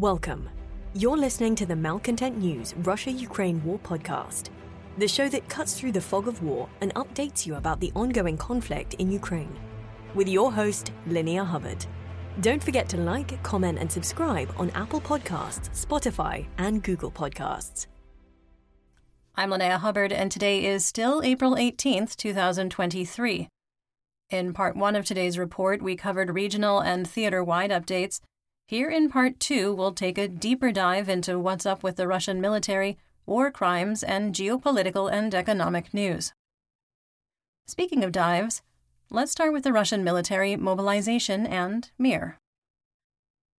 Welcome. You're listening to the Malcontent News Russia Ukraine War Podcast, the show that cuts through the fog of war and updates you about the ongoing conflict in Ukraine. With your host, Linnea Hubbard. Don't forget to like, comment, and subscribe on Apple Podcasts, Spotify, and Google Podcasts. I'm Linnea Hubbard, and today is still April 18th, 2023. In part one of today's report, we covered regional and theater wide updates. Here in part two, we'll take a deeper dive into what's up with the Russian military, war crimes, and geopolitical and economic news. Speaking of dives, let's start with the Russian military mobilization and Mir.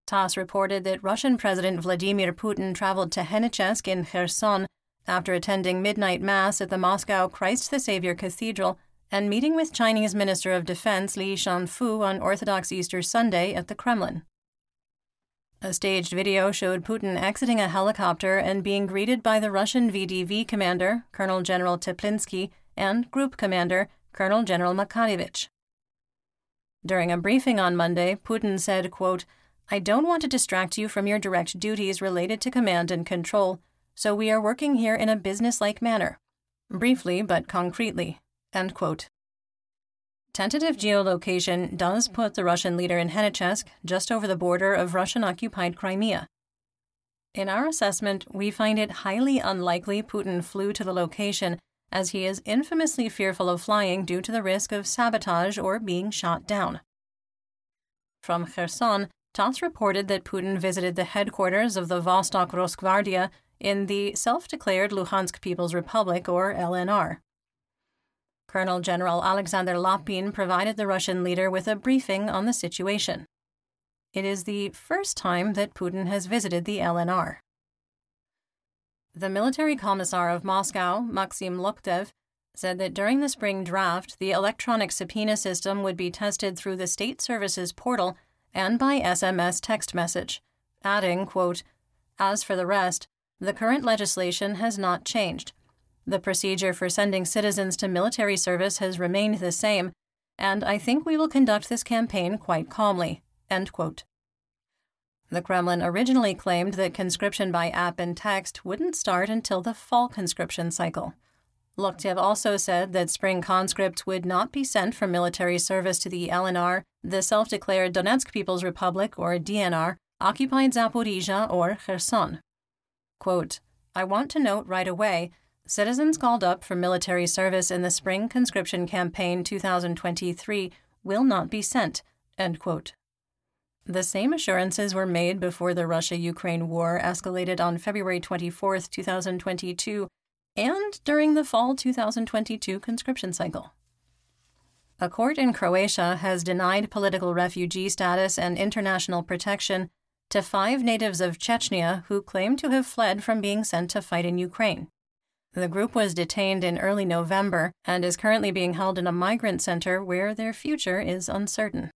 TASS reported that Russian President Vladimir Putin traveled to Henichesk in Kherson after attending midnight mass at the Moscow Christ the Savior Cathedral and meeting with Chinese Minister of Defense Li Shanfu on Orthodox Easter Sunday at the Kremlin. A staged video showed Putin exiting a helicopter and being greeted by the Russian VDV commander, Colonel General Teplinsky, and Group Commander, Colonel General Makarevich. During a briefing on Monday, Putin said, quote, I don't want to distract you from your direct duties related to command and control, so we are working here in a business-like manner. Briefly but concretely. End quote. Tentative geolocation does put the Russian leader in Henichesk, just over the border of Russian occupied Crimea. In our assessment, we find it highly unlikely Putin flew to the location, as he is infamously fearful of flying due to the risk of sabotage or being shot down. From Kherson, TASS reported that Putin visited the headquarters of the Vostok Rosgvardia in the self declared Luhansk People's Republic, or LNR. Colonel General Alexander Lapin provided the Russian leader with a briefing on the situation. It is the first time that Putin has visited the LNR. The military commissar of Moscow, Maxim Loktev, said that during the spring draft, the electronic subpoena system would be tested through the State Services portal and by SMS text message, adding, quote, As for the rest, the current legislation has not changed. The procedure for sending citizens to military service has remained the same, and I think we will conduct this campaign quite calmly. The Kremlin originally claimed that conscription by app and text wouldn't start until the fall conscription cycle. Loktev also said that spring conscripts would not be sent for military service to the LNR, the self declared Donetsk People's Republic, or DNR, occupied Zaporizhia or Kherson. Quote, I want to note right away Citizens called up for military service in the spring conscription campaign 2023 will not be sent. The same assurances were made before the Russia Ukraine war escalated on February 24, 2022, and during the fall 2022 conscription cycle. A court in Croatia has denied political refugee status and international protection to five natives of Chechnya who claim to have fled from being sent to fight in Ukraine. The group was detained in early November and is currently being held in a migrant center where their future is uncertain.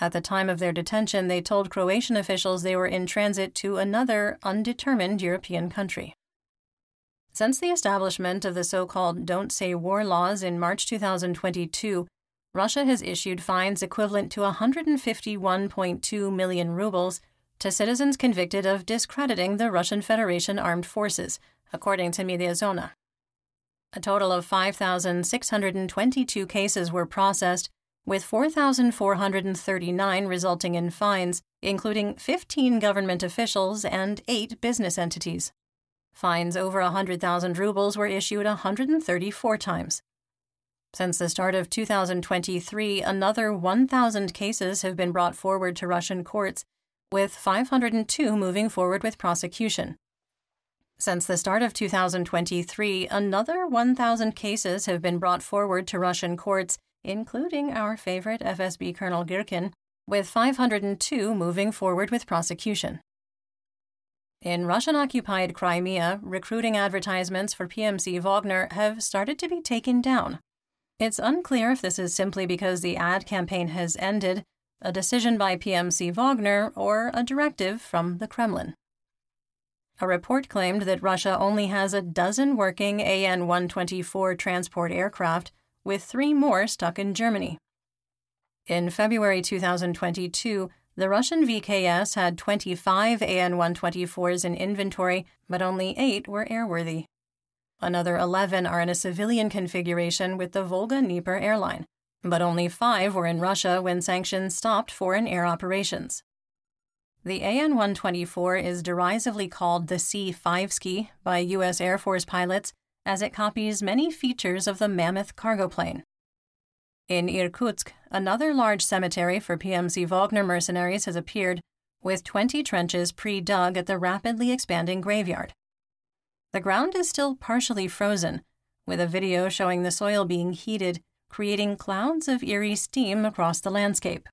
At the time of their detention, they told Croatian officials they were in transit to another undetermined European country. Since the establishment of the so called Don't Say War laws in March 2022, Russia has issued fines equivalent to 151.2 million rubles to citizens convicted of discrediting the Russian Federation armed forces, according to Mediazona. A total of 5,622 cases were processed, with 4,439 resulting in fines, including 15 government officials and 8 business entities. Fines over 100,000 rubles were issued 134 times. Since the start of 2023, another 1,000 cases have been brought forward to Russian courts, with 502 moving forward with prosecution. Since the start of 2023, another 1,000 cases have been brought forward to Russian courts, including our favorite FSB Colonel Girkin, with 502 moving forward with prosecution. In Russian occupied Crimea, recruiting advertisements for PMC Wagner have started to be taken down. It's unclear if this is simply because the ad campaign has ended, a decision by PMC Wagner, or a directive from the Kremlin. A report claimed that Russia only has a dozen working AN 124 transport aircraft, with three more stuck in Germany. In February 2022, The Russian VKS had 25 AN 124s in inventory, but only eight were airworthy. Another 11 are in a civilian configuration with the Volga Dnieper airline, but only five were in Russia when sanctions stopped foreign air operations. The AN 124 is derisively called the C 5 ski by U.S. Air Force pilots as it copies many features of the Mammoth cargo plane. In Irkutsk, another large cemetery for PMC Wagner mercenaries has appeared, with 20 trenches pre dug at the rapidly expanding graveyard. The ground is still partially frozen, with a video showing the soil being heated, creating clouds of eerie steam across the landscape.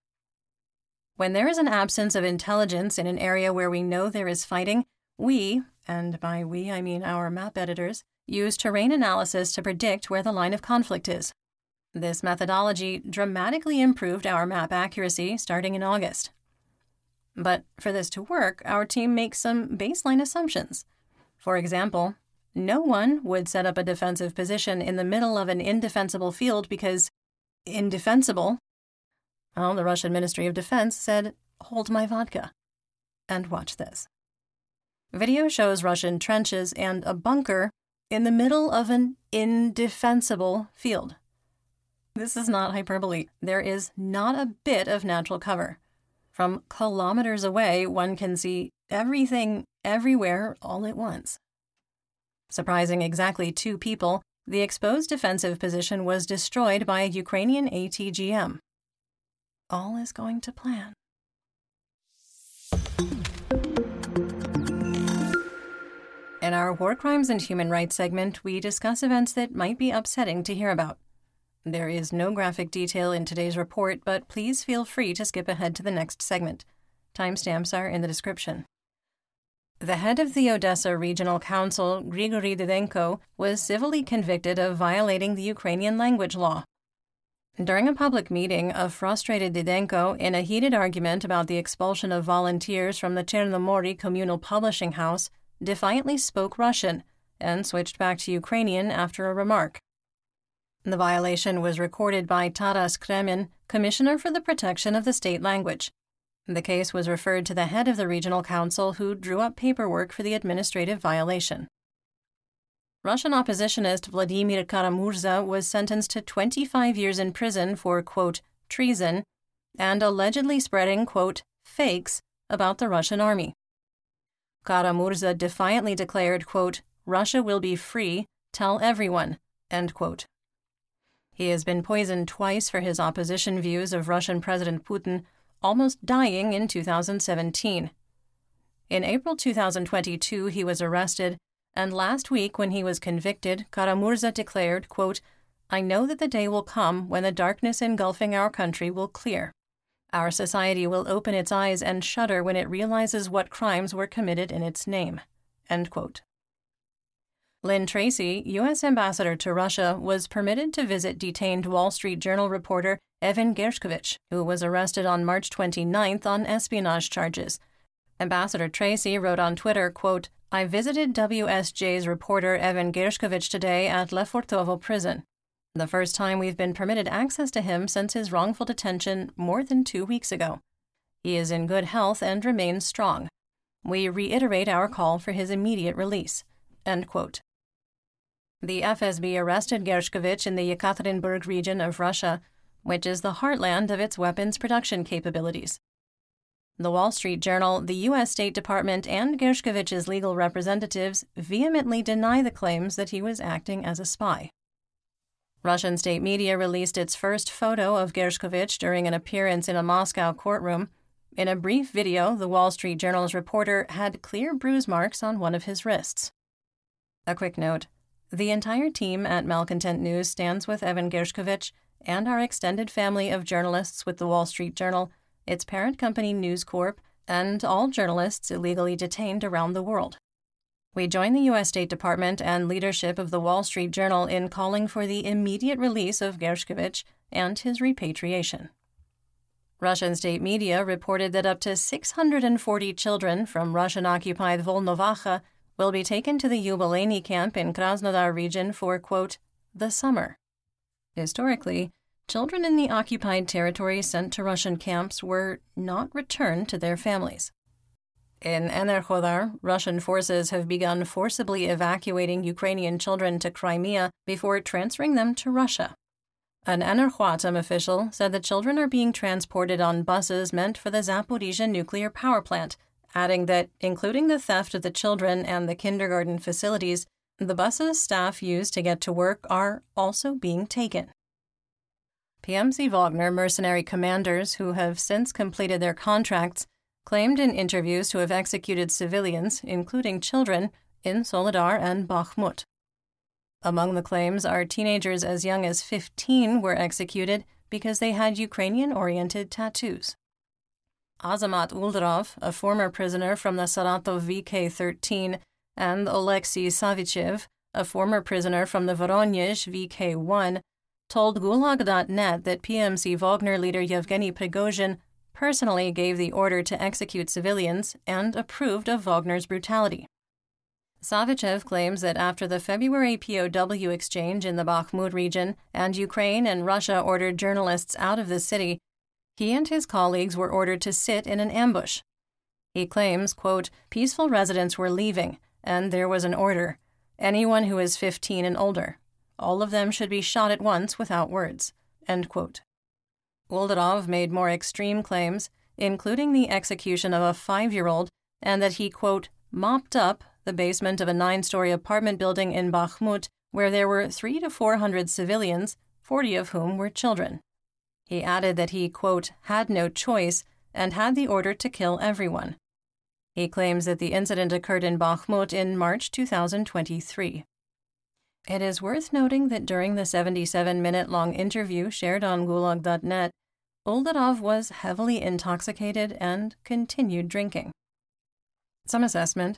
When there is an absence of intelligence in an area where we know there is fighting, we, and by we I mean our map editors, use terrain analysis to predict where the line of conflict is. This methodology dramatically improved our map accuracy starting in August. But for this to work, our team makes some baseline assumptions. For example, no one would set up a defensive position in the middle of an indefensible field because indefensible. Well, the Russian Ministry of Defense said, Hold my vodka. And watch this. Video shows Russian trenches and a bunker in the middle of an indefensible field. This is not hyperbole. There is not a bit of natural cover. From kilometers away, one can see everything everywhere all at once. Surprising exactly two people, the exposed defensive position was destroyed by a Ukrainian ATGM. All is going to plan. In our War Crimes and Human Rights segment, we discuss events that might be upsetting to hear about. There is no graphic detail in today's report, but please feel free to skip ahead to the next segment. Timestamps are in the description. The head of the Odessa Regional Council, Grigory Didenko, was civilly convicted of violating the Ukrainian language law. During a public meeting, a frustrated Didenko, in a heated argument about the expulsion of volunteers from the Chernomorye communal publishing house, defiantly spoke Russian and switched back to Ukrainian after a remark. The violation was recorded by Taras Kremin, Commissioner for the Protection of the State Language. The case was referred to the head of the regional council, who drew up paperwork for the administrative violation. Russian oppositionist Vladimir Kara-Murza was sentenced to 25 years in prison for, quote, treason and allegedly spreading, quote, fakes about the Russian army. Kara-Murza defiantly declared, quote, Russia will be free, tell everyone, end quote. He has been poisoned twice for his opposition views of Russian President Putin, almost dying in 2017. In April 2022, he was arrested, and last week, when he was convicted, Kara-Murza declared, quote, I know that the day will come when the darkness engulfing our country will clear. Our society will open its eyes and shudder when it realizes what crimes were committed in its name. End quote. Lynn Tracy, U.S. ambassador to Russia, was permitted to visit detained Wall Street Journal reporter Evan Gershkovich, who was arrested on March 29th on espionage charges. Ambassador Tracy wrote on Twitter, quote, I visited WSJ's reporter Evan Gershkovich today at Lefortovo prison. The first time we've been permitted access to him since his wrongful detention more than two weeks ago. He is in good health and remains strong. We reiterate our call for his immediate release. The FSB arrested Gershkovich in the Yekaterinburg region of Russia, which is the heartland of its weapons production capabilities. The Wall Street Journal, the U.S. State Department, and Gershkovich's legal representatives vehemently deny the claims that he was acting as a spy. Russian state media released its first photo of Gershkovich during an appearance in a Moscow courtroom. In a brief video, the Wall Street Journal's reporter had clear bruise marks on one of his wrists. A quick note the entire team at Malcontent News stands with Evan Gershkovich and our extended family of journalists with the Wall Street Journal, its parent company News Corp, and all journalists illegally detained around the world. We join the U.S. State Department and leadership of the Wall Street Journal in calling for the immediate release of Gershkovich and his repatriation. Russian state media reported that up to 640 children from Russian occupied Volnovacha will be taken to the Yubileyny camp in Krasnodar region for, quote, the summer. Historically, children in the occupied territory sent to Russian camps were not returned to their families. In Enerhodar, Russian forces have begun forcibly evacuating Ukrainian children to Crimea before transferring them to Russia. An Enerhoatom official said the children are being transported on buses meant for the Zaporizhia nuclear power plant, adding that, including the theft of the children and the kindergarten facilities, the buses staff use to get to work are also being taken. PMC Wagner mercenary commanders who have since completed their contracts claimed in interviews to have executed civilians, including children, in Soledar and Bakhmut. Among the claims are teenagers as young as 15 were executed because they had Ukrainian oriented tattoos. Azamat Uldurov, a former prisoner from the Saratov VK 13, and Oleksiy Savichev, a former prisoner from the Voronezh VK 1, told Gulag.net that PMC Wagner leader Yevgeny Prigozhin personally gave the order to execute civilians and approved of Wagner's brutality. Savichev claims that after the February POW exchange in the Bakhmut region and Ukraine and Russia ordered journalists out of the city, he and his colleagues were ordered to sit in an ambush. He claims, quote, peaceful residents were leaving, and there was an order anyone who is 15 and older. All of them should be shot at once without words. End quote. Uldurov made more extreme claims, including the execution of a five year old and that he, quote, mopped up the basement of a nine story apartment building in Bakhmut where there were three to four hundred civilians, 40 of whom were children. He added that he, quote, had no choice and had the order to kill everyone. He claims that the incident occurred in Bakhmut in March 2023. It is worth noting that during the 77 minute long interview shared on Gulag.net, Uldurov was heavily intoxicated and continued drinking. Some assessment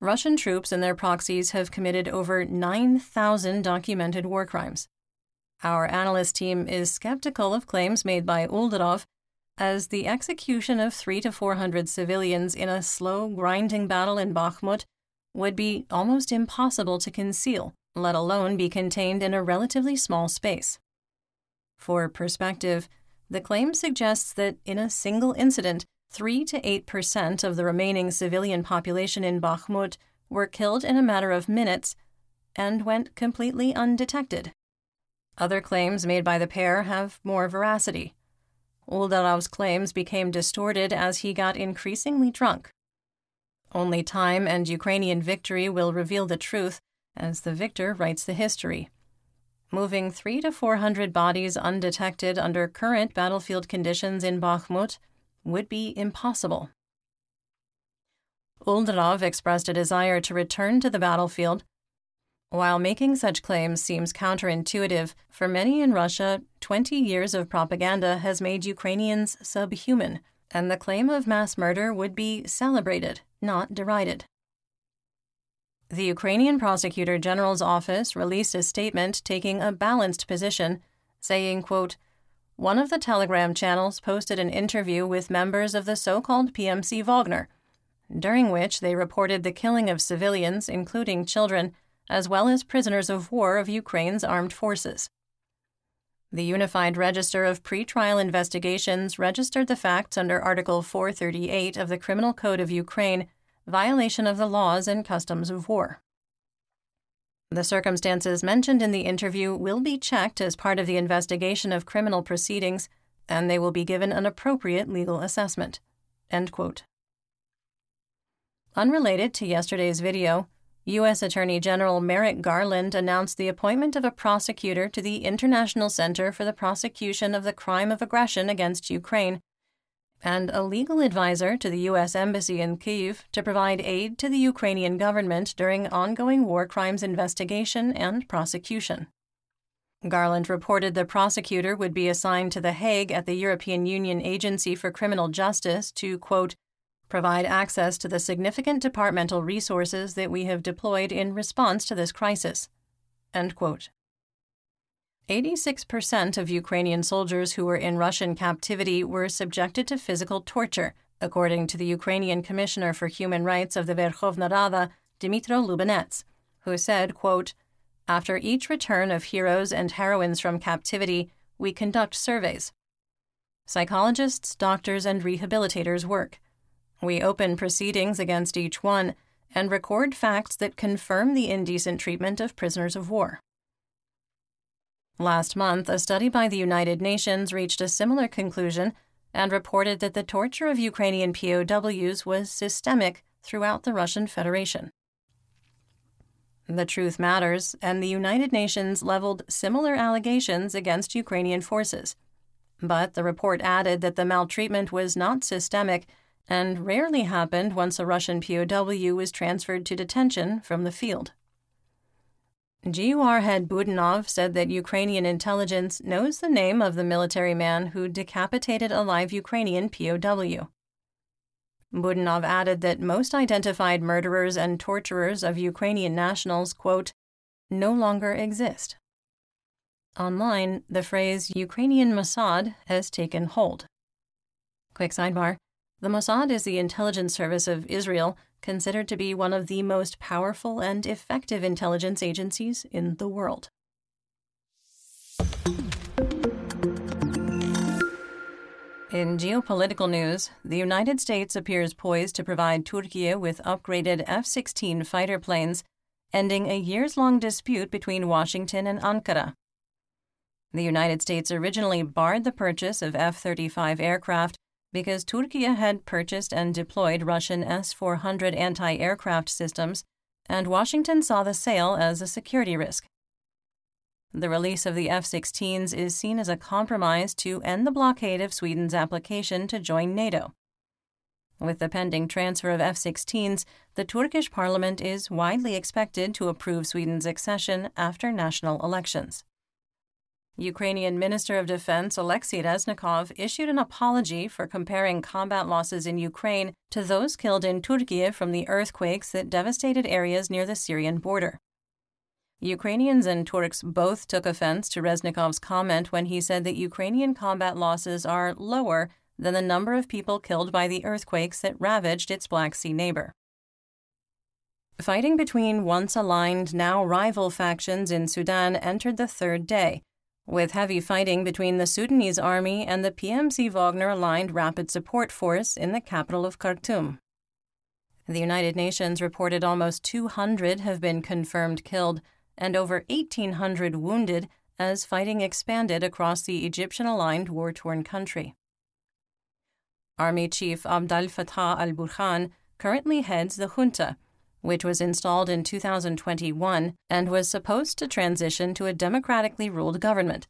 Russian troops and their proxies have committed over 9,000 documented war crimes. Our analyst team is skeptical of claims made by Uldurov, as the execution of three to 400 civilians in a slow, grinding battle in Bakhmut would be almost impossible to conceal let alone be contained in a relatively small space. For perspective, the claim suggests that in a single incident, 3 to 8% of the remaining civilian population in Bakhmut were killed in a matter of minutes and went completely undetected. Other claims made by the pair have more veracity. Uldurov's claims became distorted as he got increasingly drunk. Only time and Ukrainian victory will reveal the truth, as the victor writes the history. Moving three to four hundred bodies undetected under current battlefield conditions in Bakhmut would be impossible. Uldurov expressed a desire to return to the battlefield. While making such claims seems counterintuitive, for many in Russia, 20 years of propaganda has made Ukrainians subhuman, and the claim of mass murder would be celebrated, not derided. The Ukrainian Prosecutor General's office released a statement taking a balanced position, saying, quote, One of the Telegram channels posted an interview with members of the so called PMC Wagner, during which they reported the killing of civilians, including children, as well as prisoners of war of Ukraine's armed forces. The Unified Register of Pretrial Investigations registered the facts under Article 438 of the Criminal Code of Ukraine violation of the laws and customs of war. The circumstances mentioned in the interview will be checked as part of the investigation of criminal proceedings, and they will be given an appropriate legal assessment. Unrelated to yesterday's video, U.S. Attorney General Merrick Garland announced the appointment of a prosecutor to the International Center for the Prosecution of the Crime of Aggression against Ukraine and a legal advisor to the U.S. Embassy in Kyiv to provide aid to the Ukrainian government during ongoing war crimes investigation and prosecution. Garland reported the prosecutor would be assigned to The Hague at the European Union Agency for Criminal Justice to, quote, provide access to the significant departmental resources that we have deployed in response to this crisis. End quote. 86% of Ukrainian soldiers who were in Russian captivity were subjected to physical torture, according to the Ukrainian Commissioner for Human Rights of the Verkhovna Rada, Dmytro Lubinets, who said, quote, After each return of heroes and heroines from captivity, we conduct surveys. Psychologists, doctors, and rehabilitators work. We open proceedings against each one and record facts that confirm the indecent treatment of prisoners of war. Last month, a study by the United Nations reached a similar conclusion and reported that the torture of Ukrainian POWs was systemic throughout the Russian Federation. The Truth Matters and the United Nations leveled similar allegations against Ukrainian forces. But the report added that the maltreatment was not systemic and rarely happened once a Russian POW was transferred to detention from the field. GUR head Budanov said that Ukrainian intelligence knows the name of the military man who decapitated a live Ukrainian POW. Budanov added that most identified murderers and torturers of Ukrainian nationals, quote, no longer exist. Online, the phrase Ukrainian Mossad has taken hold. Quick sidebar the Mossad is the intelligence service of Israel, considered to be one of the most powerful and effective intelligence agencies in the world. In geopolitical news, the United States appears poised to provide Turkey with upgraded F 16 fighter planes, ending a years long dispute between Washington and Ankara. The United States originally barred the purchase of F 35 aircraft because Turkey had purchased and deployed Russian S 400 anti aircraft systems, and Washington saw the sale as a security risk. The release of the F 16s is seen as a compromise to end the blockade of Sweden's application to join NATO. With the pending transfer of F 16s, the Turkish parliament is widely expected to approve Sweden's accession after national elections. Ukrainian Minister of Defense Alexei Reznikov issued an apology for comparing combat losses in Ukraine to those killed in Turkey from the earthquakes that devastated areas near the Syrian border. Ukrainians and Turks both took offense to Reznikov's comment when he said that Ukrainian combat losses are lower than the number of people killed by the earthquakes that ravaged its Black Sea neighbor. Fighting between once aligned, now rival factions in Sudan entered the third day with heavy fighting between the Sudanese army and the PMC Wagner aligned Rapid Support Force in the capital of Khartoum. The United Nations reported almost 200 have been confirmed killed and over 1,800 wounded as fighting expanded across the Egyptian aligned war torn country. Army Chief Abdel Fattah al Burhan currently heads the junta which was installed in 2021 and was supposed to transition to a democratically ruled government.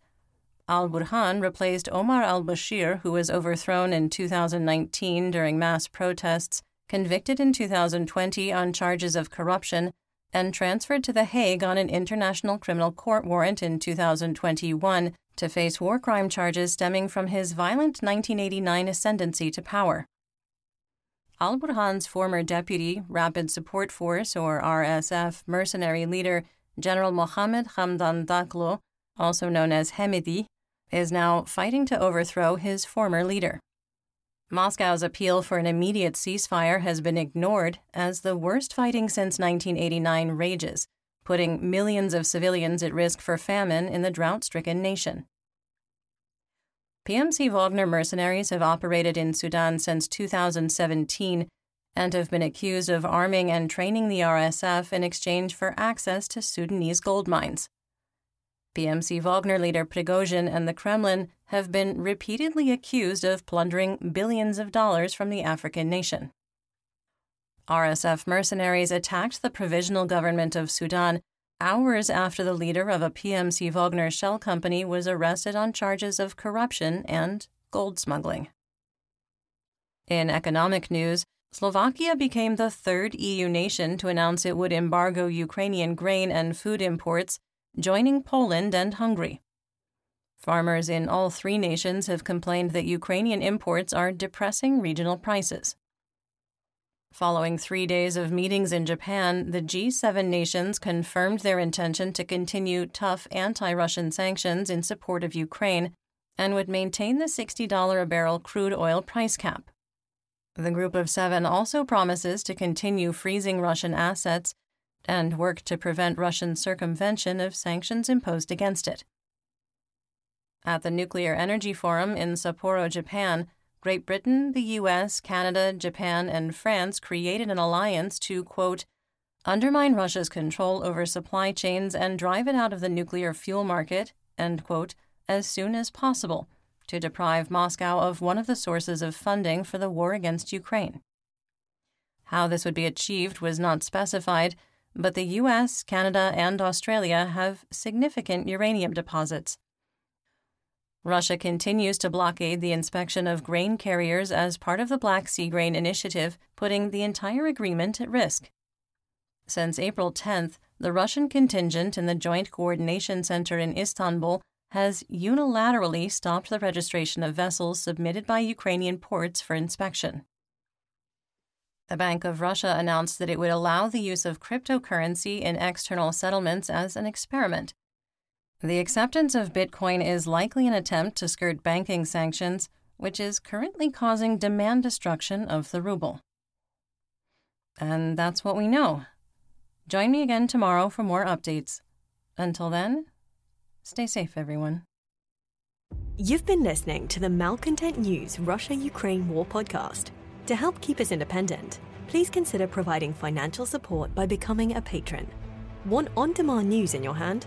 Al Burhan replaced Omar al Bashir, who was overthrown in 2019 during mass protests, convicted in 2020 on charges of corruption, and transferred to The Hague on an International Criminal Court warrant in 2021 to face war crime charges stemming from his violent 1989 ascendancy to power. Al Burhan's former deputy, Rapid Support Force, or RSF, mercenary leader, General Mohammed Hamdan Daglo, also known as Hemedti, is now fighting to overthrow his former leader. Moscow's appeal for an immediate ceasefire has been ignored as the worst fighting since 1989 rages, putting millions of civilians at risk for famine in the drought stricken nation. PMC Wagner mercenaries have operated in Sudan since 2017 and have been accused of arming and training the RSF in exchange for access to Sudanese gold mines. PMC Wagner leader Prigozhin and the Kremlin have been repeatedly accused of plundering billions of dollars from the African nation. RSF mercenaries attacked the provisional government of Sudan hours after the leader of a PMC Wagner shell company was arrested on charges of corruption and gold smuggling. In economic news, Slovakia became the third EU nation to announce it would embargo Ukrainian grain and food imports, joining Poland and Hungary. Farmers in all three nations have complained that Ukrainian imports are depressing regional prices. Following three days of meetings in Japan, the G7 nations confirmed their intention to continue tough anti Russian sanctions in support of Ukraine and would maintain the $60 a barrel crude oil price cap. The Group of Seven also promises to continue freezing Russian assets and work to prevent Russian circumvention of sanctions imposed against it. At the Nuclear Energy Forum in Sapporo, Japan, Great Britain, the US, Canada, Japan, and France created an alliance to, quote, undermine Russia's control over supply chains and drive it out of the nuclear fuel market, end quote, as soon as possible to deprive Moscow of one of the sources of funding for the war against Ukraine. How this would be achieved was not specified, but the US, Canada, and Australia have significant uranium deposits. Russia continues to blockade the inspection of grain carriers as part of the Black Sea Grain Initiative, putting the entire agreement at risk. Since April 10th, the Russian contingent in the Joint Coordination Center in Istanbul has unilaterally stopped the registration of vessels submitted by Ukrainian ports for inspection. The Bank of Russia announced that it would allow the use of cryptocurrency in external settlements as an experiment. The acceptance of Bitcoin is likely an attempt to skirt banking sanctions, which is currently causing demand destruction of the ruble. And that's what we know. Join me again tomorrow for more updates. Until then, Stay safe, everyone. You've been listening to the Malcontent News Russia Ukraine War podcast. To help keep us independent, please consider providing financial support by becoming a patron. Want on demand news in your hand?